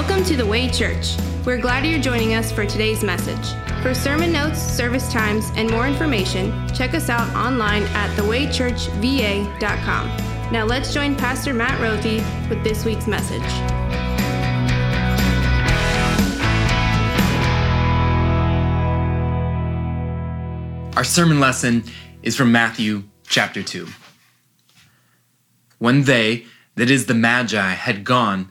Welcome to the Way Church. We're glad you're joining us for today's message. For sermon notes, service times, and more information, check us out online at thewaychurchva.com. Now let's join Pastor Matt Rothy with this week's message. Our sermon lesson is from Matthew chapter 2. When they, that is the Magi, had gone,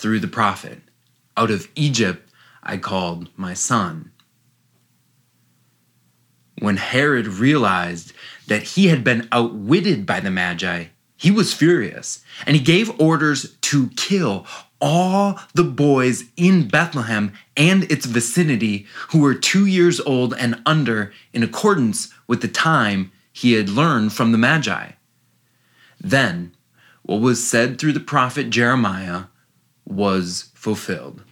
through the prophet Out of Egypt I called my son. When Herod realized that he had been outwitted by the Magi, he was furious, and he gave orders to kill all the boys in Bethlehem and its vicinity who were two years old and under, in accordance with the time he had learned from the Magi. Then, what was said through the prophet Jeremiah was fulfilled.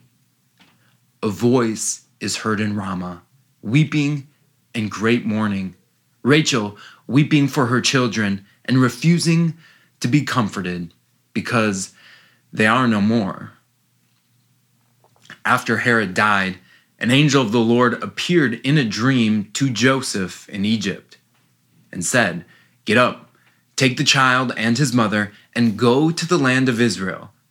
A voice is heard in Ramah, weeping and great mourning. Rachel weeping for her children and refusing to be comforted because they are no more. After Herod died, an angel of the Lord appeared in a dream to Joseph in Egypt and said, Get up, take the child and his mother, and go to the land of Israel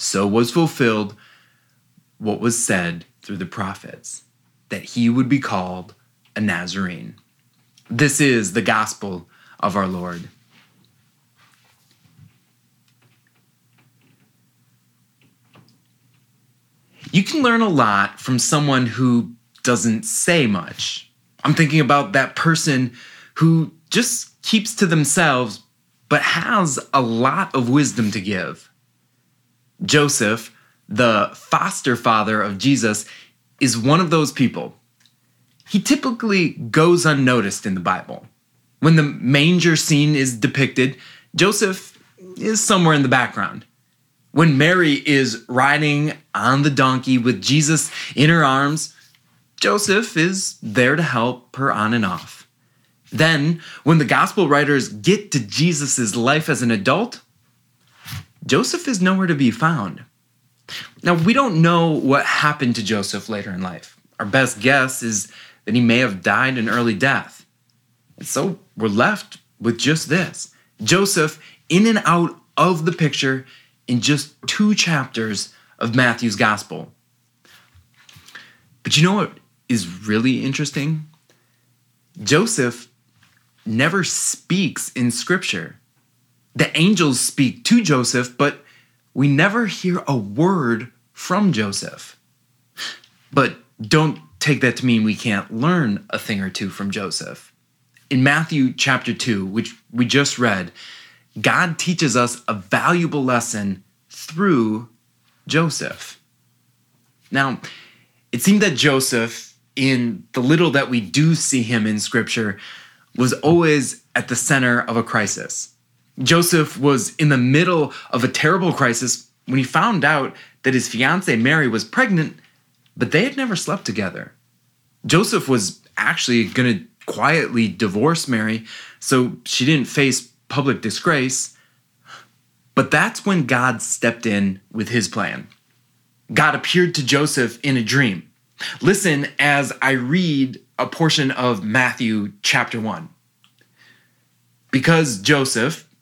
so was fulfilled what was said through the prophets that he would be called a Nazarene. This is the gospel of our Lord. You can learn a lot from someone who doesn't say much. I'm thinking about that person who just keeps to themselves but has a lot of wisdom to give. Joseph, the foster father of Jesus, is one of those people. He typically goes unnoticed in the Bible. When the manger scene is depicted, Joseph is somewhere in the background. When Mary is riding on the donkey with Jesus in her arms, Joseph is there to help her on and off. Then, when the gospel writers get to Jesus' life as an adult, Joseph is nowhere to be found. Now, we don't know what happened to Joseph later in life. Our best guess is that he may have died an early death. And so we're left with just this Joseph in and out of the picture in just two chapters of Matthew's gospel. But you know what is really interesting? Joseph never speaks in scripture. The angels speak to Joseph, but we never hear a word from Joseph. But don't take that to mean we can't learn a thing or two from Joseph. In Matthew chapter 2, which we just read, God teaches us a valuable lesson through Joseph. Now, it seemed that Joseph, in the little that we do see him in scripture, was always at the center of a crisis. Joseph was in the middle of a terrible crisis when he found out that his fiancee Mary was pregnant, but they had never slept together. Joseph was actually going to quietly divorce Mary so she didn't face public disgrace. But that's when God stepped in with his plan. God appeared to Joseph in a dream. Listen as I read a portion of Matthew chapter 1. Because Joseph,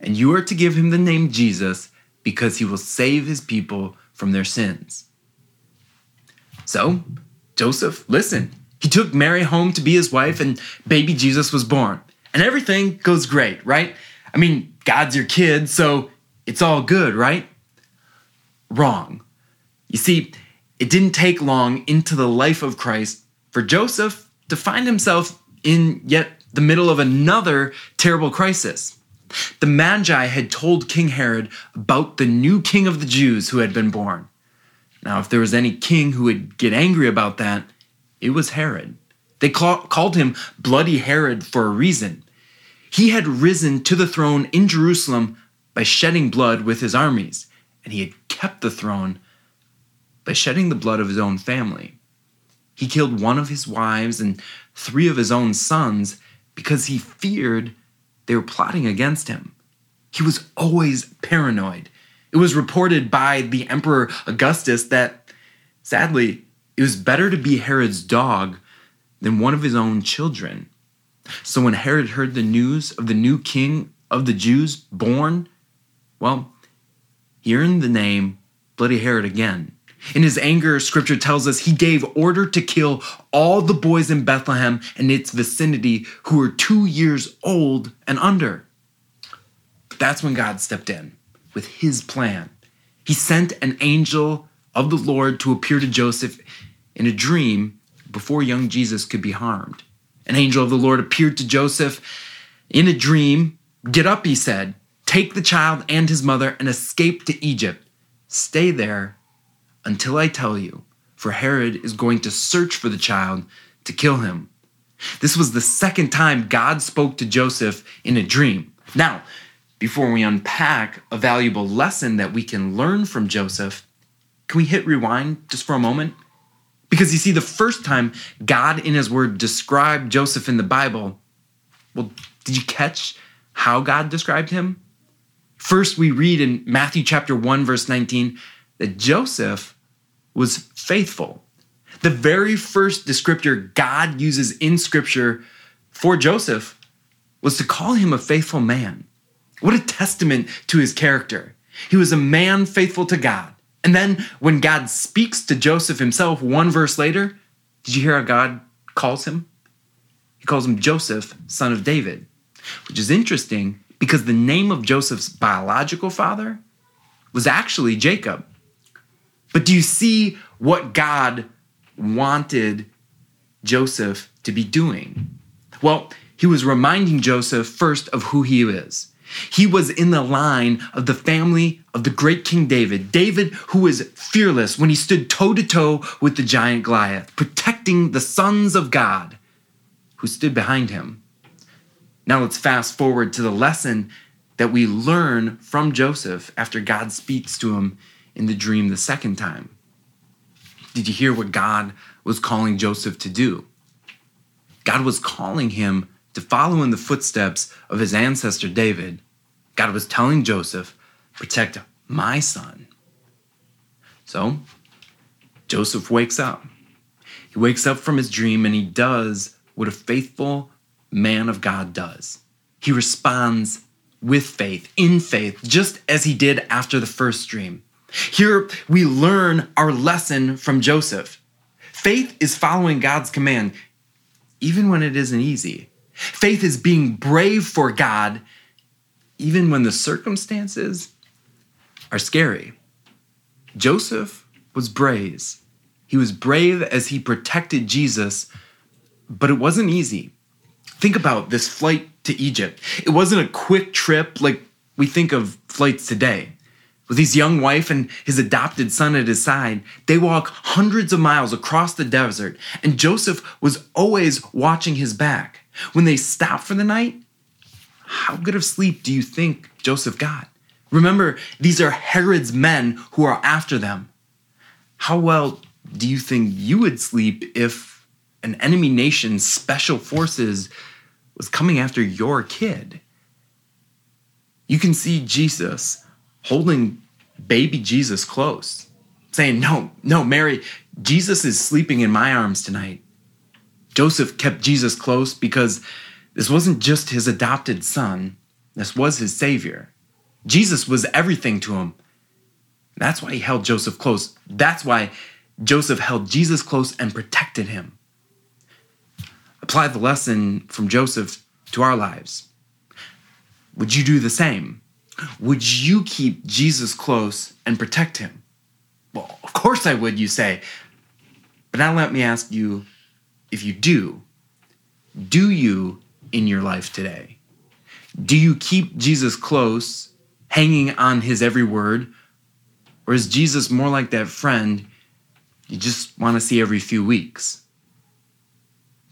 and you are to give him the name Jesus, because he will save his people from their sins. So, Joseph listened. He took Mary home to be his wife, and baby Jesus was born. And everything goes great, right? I mean, God's your kid, so it's all good, right? Wrong. You see, it didn't take long into the life of Christ for Joseph to find himself in yet the middle of another terrible crisis. The Magi had told King Herod about the new king of the Jews who had been born. Now, if there was any king who would get angry about that, it was Herod. They called him Bloody Herod for a reason. He had risen to the throne in Jerusalem by shedding blood with his armies, and he had kept the throne by shedding the blood of his own family. He killed one of his wives and three of his own sons because he feared they were plotting against him. He was always paranoid. It was reported by the Emperor Augustus that, sadly, it was better to be Herod's dog than one of his own children. So when Herod heard the news of the new king of the Jews born, well, he earned the name Bloody Herod again. In his anger, scripture tells us he gave order to kill all the boys in Bethlehem and its vicinity who were two years old and under. That's when God stepped in with his plan. He sent an angel of the Lord to appear to Joseph in a dream before young Jesus could be harmed. An angel of the Lord appeared to Joseph in a dream. Get up, he said. Take the child and his mother and escape to Egypt. Stay there until I tell you, for Herod is going to search for the child to kill him. This was the second time God spoke to Joseph in a dream. Now, before we unpack a valuable lesson that we can learn from Joseph, can we hit rewind just for a moment? Because you see, the first time God in His Word described Joseph in the Bible, well, did you catch how God described him? First, we read in Matthew chapter 1, verse 19, that Joseph was faithful. The very first descriptor God uses in Scripture for Joseph was to call him a faithful man. What a testament to his character. He was a man faithful to God. And then when God speaks to Joseph himself one verse later, did you hear how God calls him? He calls him Joseph, son of David, which is interesting because the name of Joseph's biological father was actually Jacob. But do you see what God wanted Joseph to be doing? Well, he was reminding Joseph first of who he is. He was in the line of the family of the great King David. David, who was fearless when he stood toe to toe with the giant Goliath, protecting the sons of God who stood behind him. Now let's fast forward to the lesson that we learn from Joseph after God speaks to him in the dream the second time. Did you hear what God was calling Joseph to do? God was calling him to follow in the footsteps of his ancestor David, God was telling Joseph, protect my son. So Joseph wakes up. He wakes up from his dream and he does what a faithful man of God does. He responds with faith, in faith, just as he did after the first dream. Here we learn our lesson from Joseph. Faith is following God's command, even when it isn't easy. Faith is being brave for God, even when the circumstances are scary. Joseph was brave. He was brave as he protected Jesus, but it wasn't easy. Think about this flight to Egypt. It wasn't a quick trip like we think of flights today. With his young wife and his adopted son at his side, they walk hundreds of miles across the desert, and Joseph was always watching his back. When they stopped for the night, how good of sleep do you think Joseph got? Remember, these are Herod's men who are after them. How well do you think you would sleep if an enemy nation's special forces was coming after your kid. You can see Jesus holding baby Jesus close, saying, No, no, Mary, Jesus is sleeping in my arms tonight. Joseph kept Jesus close because this wasn't just his adopted son, this was his savior. Jesus was everything to him. That's why he held Joseph close. That's why Joseph held Jesus close and protected him. Apply the lesson from Joseph to our lives. Would you do the same? Would you keep Jesus close and protect him? Well, of course I would, you say. But now let me ask you if you do, do you in your life today? Do you keep Jesus close, hanging on his every word? Or is Jesus more like that friend you just want to see every few weeks?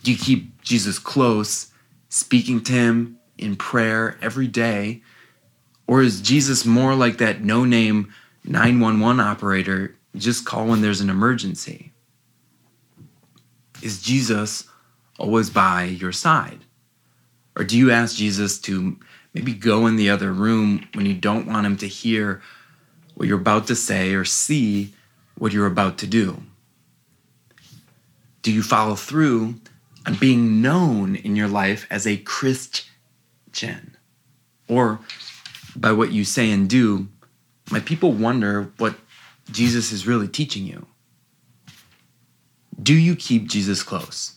Do you keep Jesus close, speaking to him in prayer every day? Or is Jesus more like that no name 911 operator just call when there's an emergency? Is Jesus always by your side? Or do you ask Jesus to maybe go in the other room when you don't want him to hear what you're about to say or see what you're about to do? Do you follow through on being known in your life as a Christian? Or by what you say and do, my people wonder what Jesus is really teaching you. Do you keep Jesus close?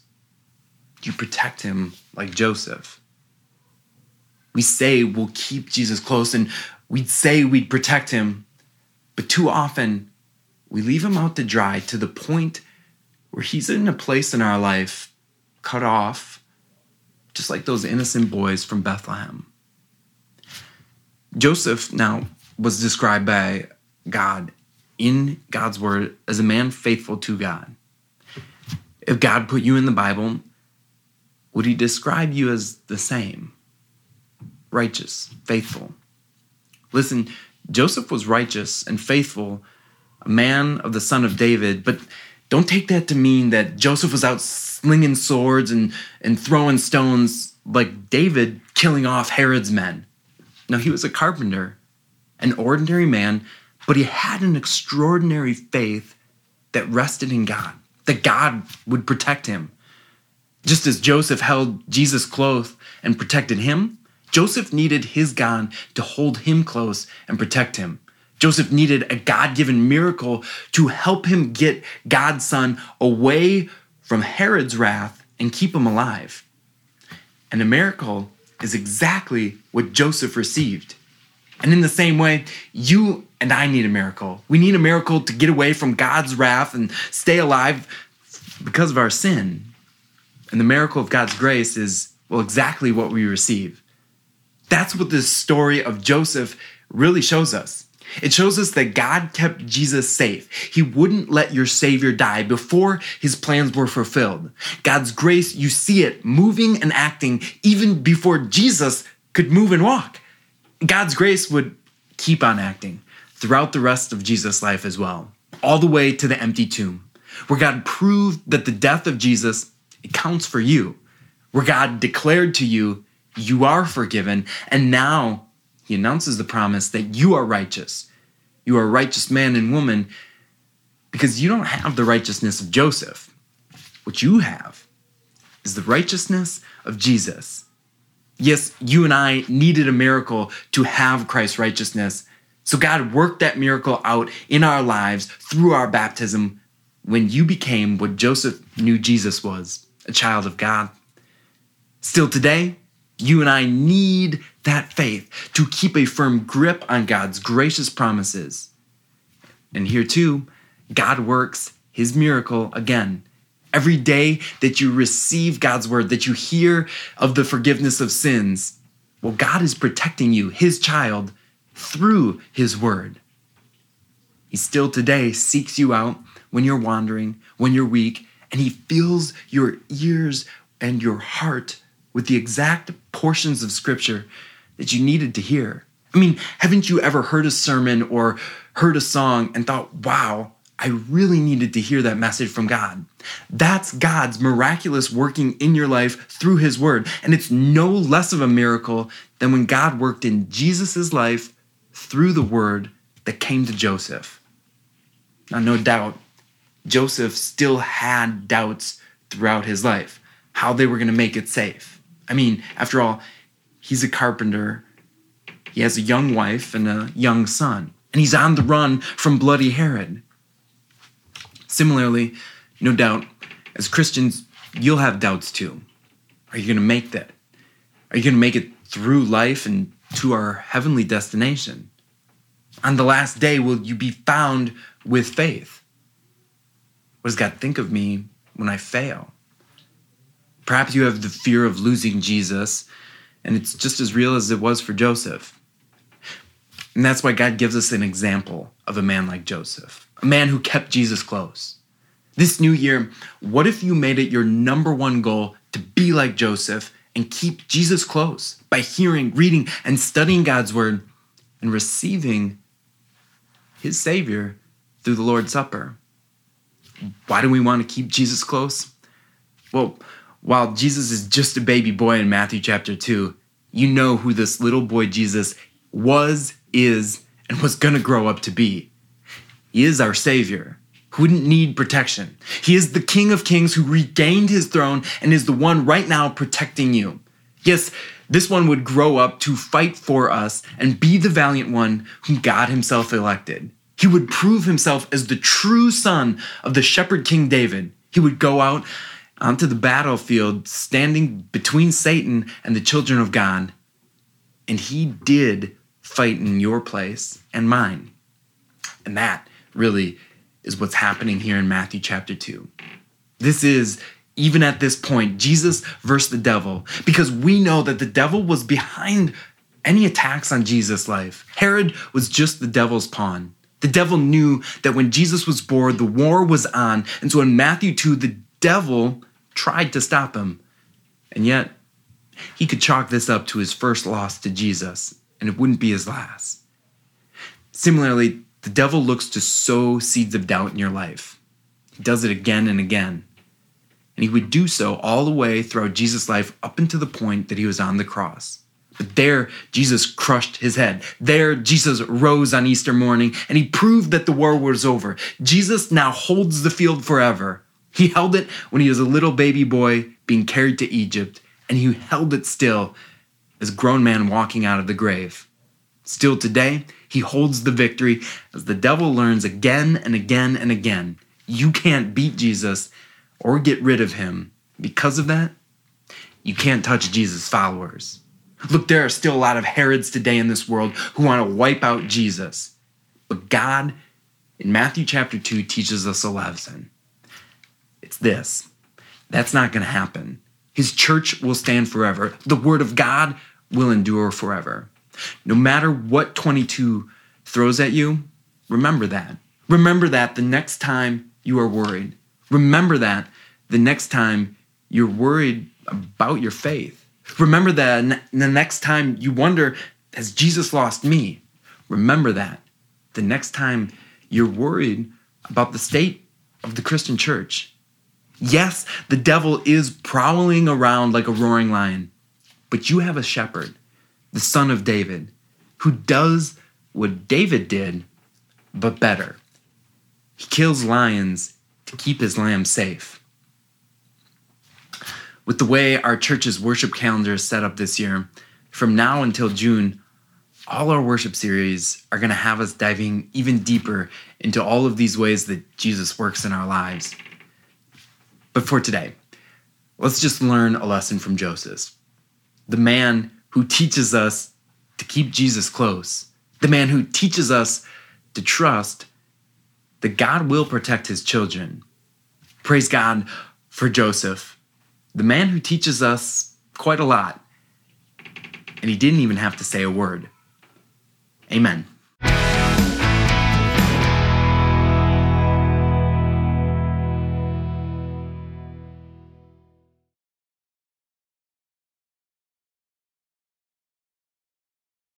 Do you protect him like Joseph? We say we'll keep Jesus close and we'd say we'd protect him, but too often we leave him out to dry to the point where he's in a place in our life cut off, just like those innocent boys from Bethlehem. Joseph now was described by God in God's word as a man faithful to God. If God put you in the Bible, would he describe you as the same? Righteous, faithful. Listen, Joseph was righteous and faithful, a man of the son of David, but don't take that to mean that Joseph was out slinging swords and, and throwing stones like David killing off Herod's men. No, he was a carpenter, an ordinary man, but he had an extraordinary faith that rested in God, that God would protect him. Just as Joseph held Jesus close and protected him, Joseph needed his God to hold him close and protect him. Joseph needed a God given miracle to help him get God's son away from Herod's wrath and keep him alive. And a miracle is exactly what Joseph received. And in the same way, you and I need a miracle. We need a miracle to get away from God's wrath and stay alive because of our sin. And the miracle of God's grace is, well, exactly what we receive. That's what this story of Joseph really shows us. It shows us that God kept Jesus safe. He wouldn't let your Savior die before his plans were fulfilled. God's grace, you see it moving and acting even before Jesus could move and walk. God's grace would keep on acting throughout the rest of Jesus' life as well, all the way to the empty tomb, where God proved that the death of Jesus it counts for you, where God declared to you, you are forgiven, and now he announces the promise that you are righteous. You are a righteous man and woman because you don't have the righteousness of Joseph. What you have is the righteousness of Jesus. Yes, you and I needed a miracle to have Christ's righteousness. So God worked that miracle out in our lives through our baptism when you became what Joseph knew Jesus was a child of God. Still today, you and I need that faith to keep a firm grip on God's gracious promises. And here too, God works his miracle again. Every day that you receive God's word, that you hear of the forgiveness of sins, well, God is protecting you, his child, through his word. He still today seeks you out when you're wandering, when you're weak, and he fills your ears and your heart with the exact portions of scripture that you needed to hear. I mean, haven't you ever heard a sermon or heard a song and thought, wow, I really needed to hear that message from God. That's God's miraculous working in your life through His Word. And it's no less of a miracle than when God worked in Jesus' life through the Word that came to Joseph. Now, no doubt, Joseph still had doubts throughout his life how they were going to make it safe. I mean, after all, he's a carpenter, he has a young wife and a young son, and he's on the run from bloody Herod. Similarly, no doubt, as Christians, you'll have doubts too. Are you going to make that? Are you going to make it through life and to our heavenly destination? On the last day, will you be found with faith? What does God think of me when I fail? Perhaps you have the fear of losing Jesus, and it's just as real as it was for Joseph. And that's why God gives us an example of a man like Joseph, a man who kept Jesus close. This new year, what if you made it your number one goal to be like Joseph and keep Jesus close by hearing, reading, and studying God's word and receiving his Savior through the Lord's Supper? Why do we want to keep Jesus close? Well, while Jesus is just a baby boy in Matthew chapter 2, you know who this little boy Jesus was, is, and was going to grow up to be. He is our Savior who wouldn't need protection. He is the King of Kings who regained his throne and is the one right now protecting you. Yes, this one would grow up to fight for us and be the valiant one whom God himself elected. He would prove himself as the true son of the shepherd King David. He would go out onto the battlefield standing between Satan and the children of God. And he did fight in your place and mine. And that really is what's happening here in Matthew chapter 2. This is, even at this point, Jesus versus the devil, because we know that the devil was behind any attacks on Jesus' life. Herod was just the devil's pawn. The devil knew that when Jesus was born, the war was on. And so in Matthew 2, the devil tried to stop him. And yet, he could chalk this up to his first loss to Jesus, and it wouldn't be his last. Similarly, the devil looks to sow seeds of doubt in your life. He does it again and again. And he would do so all the way throughout Jesus' life up until the point that he was on the cross. But there, Jesus crushed his head. There, Jesus rose on Easter morning and he proved that the war was over. Jesus now holds the field forever. He held it when he was a little baby boy being carried to Egypt, and he held it still as a grown man walking out of the grave. Still today, he holds the victory as the devil learns again and again and again you can't beat Jesus or get rid of him. Because of that, you can't touch Jesus' followers. Look, there are still a lot of Herods today in this world who want to wipe out Jesus. But God, in Matthew chapter 2, teaches us a lesson. It's this that's not going to happen. His church will stand forever, the word of God will endure forever. No matter what 22 throws at you, remember that. Remember that the next time you are worried. Remember that the next time you're worried about your faith. Remember that the next time you wonder, has Jesus lost me? Remember that the next time you're worried about the state of the Christian church. Yes, the devil is prowling around like a roaring lion, but you have a shepherd, the son of David, who does what David did, but better. He kills lions to keep his lambs safe with the way our church's worship calendar is set up this year, from now until June, all our worship series are going to have us diving even deeper into all of these ways that Jesus works in our lives. But for today, let's just learn a lesson from Joseph, the man who teaches us to keep Jesus close, the man who teaches us to trust that God will protect his children. Praise God for Joseph the man who teaches us quite a lot. And he didn't even have to say a word. Amen.